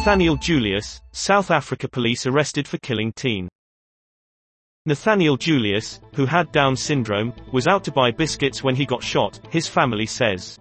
Nathaniel Julius, South Africa police arrested for killing teen. Nathaniel Julius, who had Down syndrome, was out to buy biscuits when he got shot, his family says.